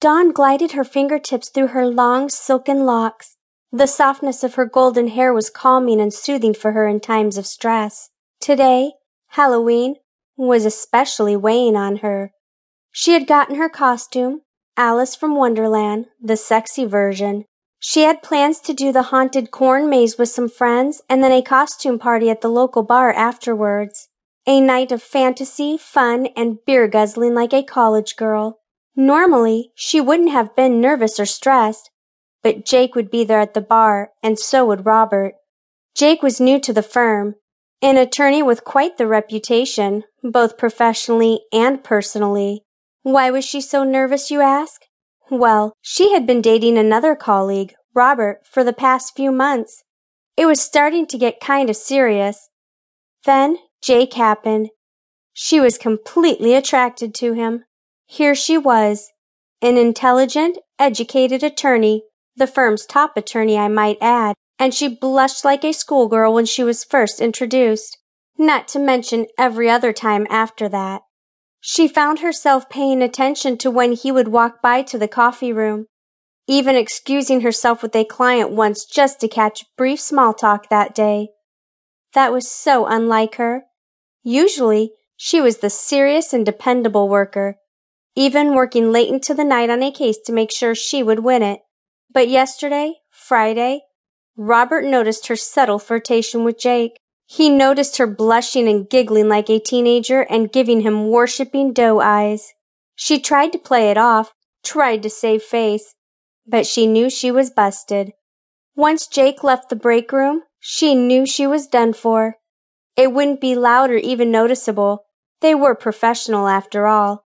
Dawn glided her fingertips through her long, silken locks. The softness of her golden hair was calming and soothing for her in times of stress. Today, Halloween, was especially weighing on her. She had gotten her costume, Alice from Wonderland, the sexy version. She had plans to do the haunted corn maze with some friends and then a costume party at the local bar afterwards. A night of fantasy, fun, and beer guzzling like a college girl. Normally, she wouldn't have been nervous or stressed, but Jake would be there at the bar, and so would Robert. Jake was new to the firm, an attorney with quite the reputation, both professionally and personally. Why was she so nervous, you ask? Well, she had been dating another colleague, Robert, for the past few months. It was starting to get kind of serious. Then Jake happened. She was completely attracted to him. Here she was, an intelligent, educated attorney, the firm's top attorney, I might add, and she blushed like a schoolgirl when she was first introduced, not to mention every other time after that. She found herself paying attention to when he would walk by to the coffee room, even excusing herself with a client once just to catch brief small talk that day. That was so unlike her. Usually, she was the serious and dependable worker, even working late into the night on a case to make sure she would win it. But yesterday, Friday, Robert noticed her subtle flirtation with Jake. He noticed her blushing and giggling like a teenager and giving him worshipping doe eyes. She tried to play it off, tried to save face, but she knew she was busted. Once Jake left the break room, she knew she was done for. It wouldn't be loud or even noticeable. They were professional after all.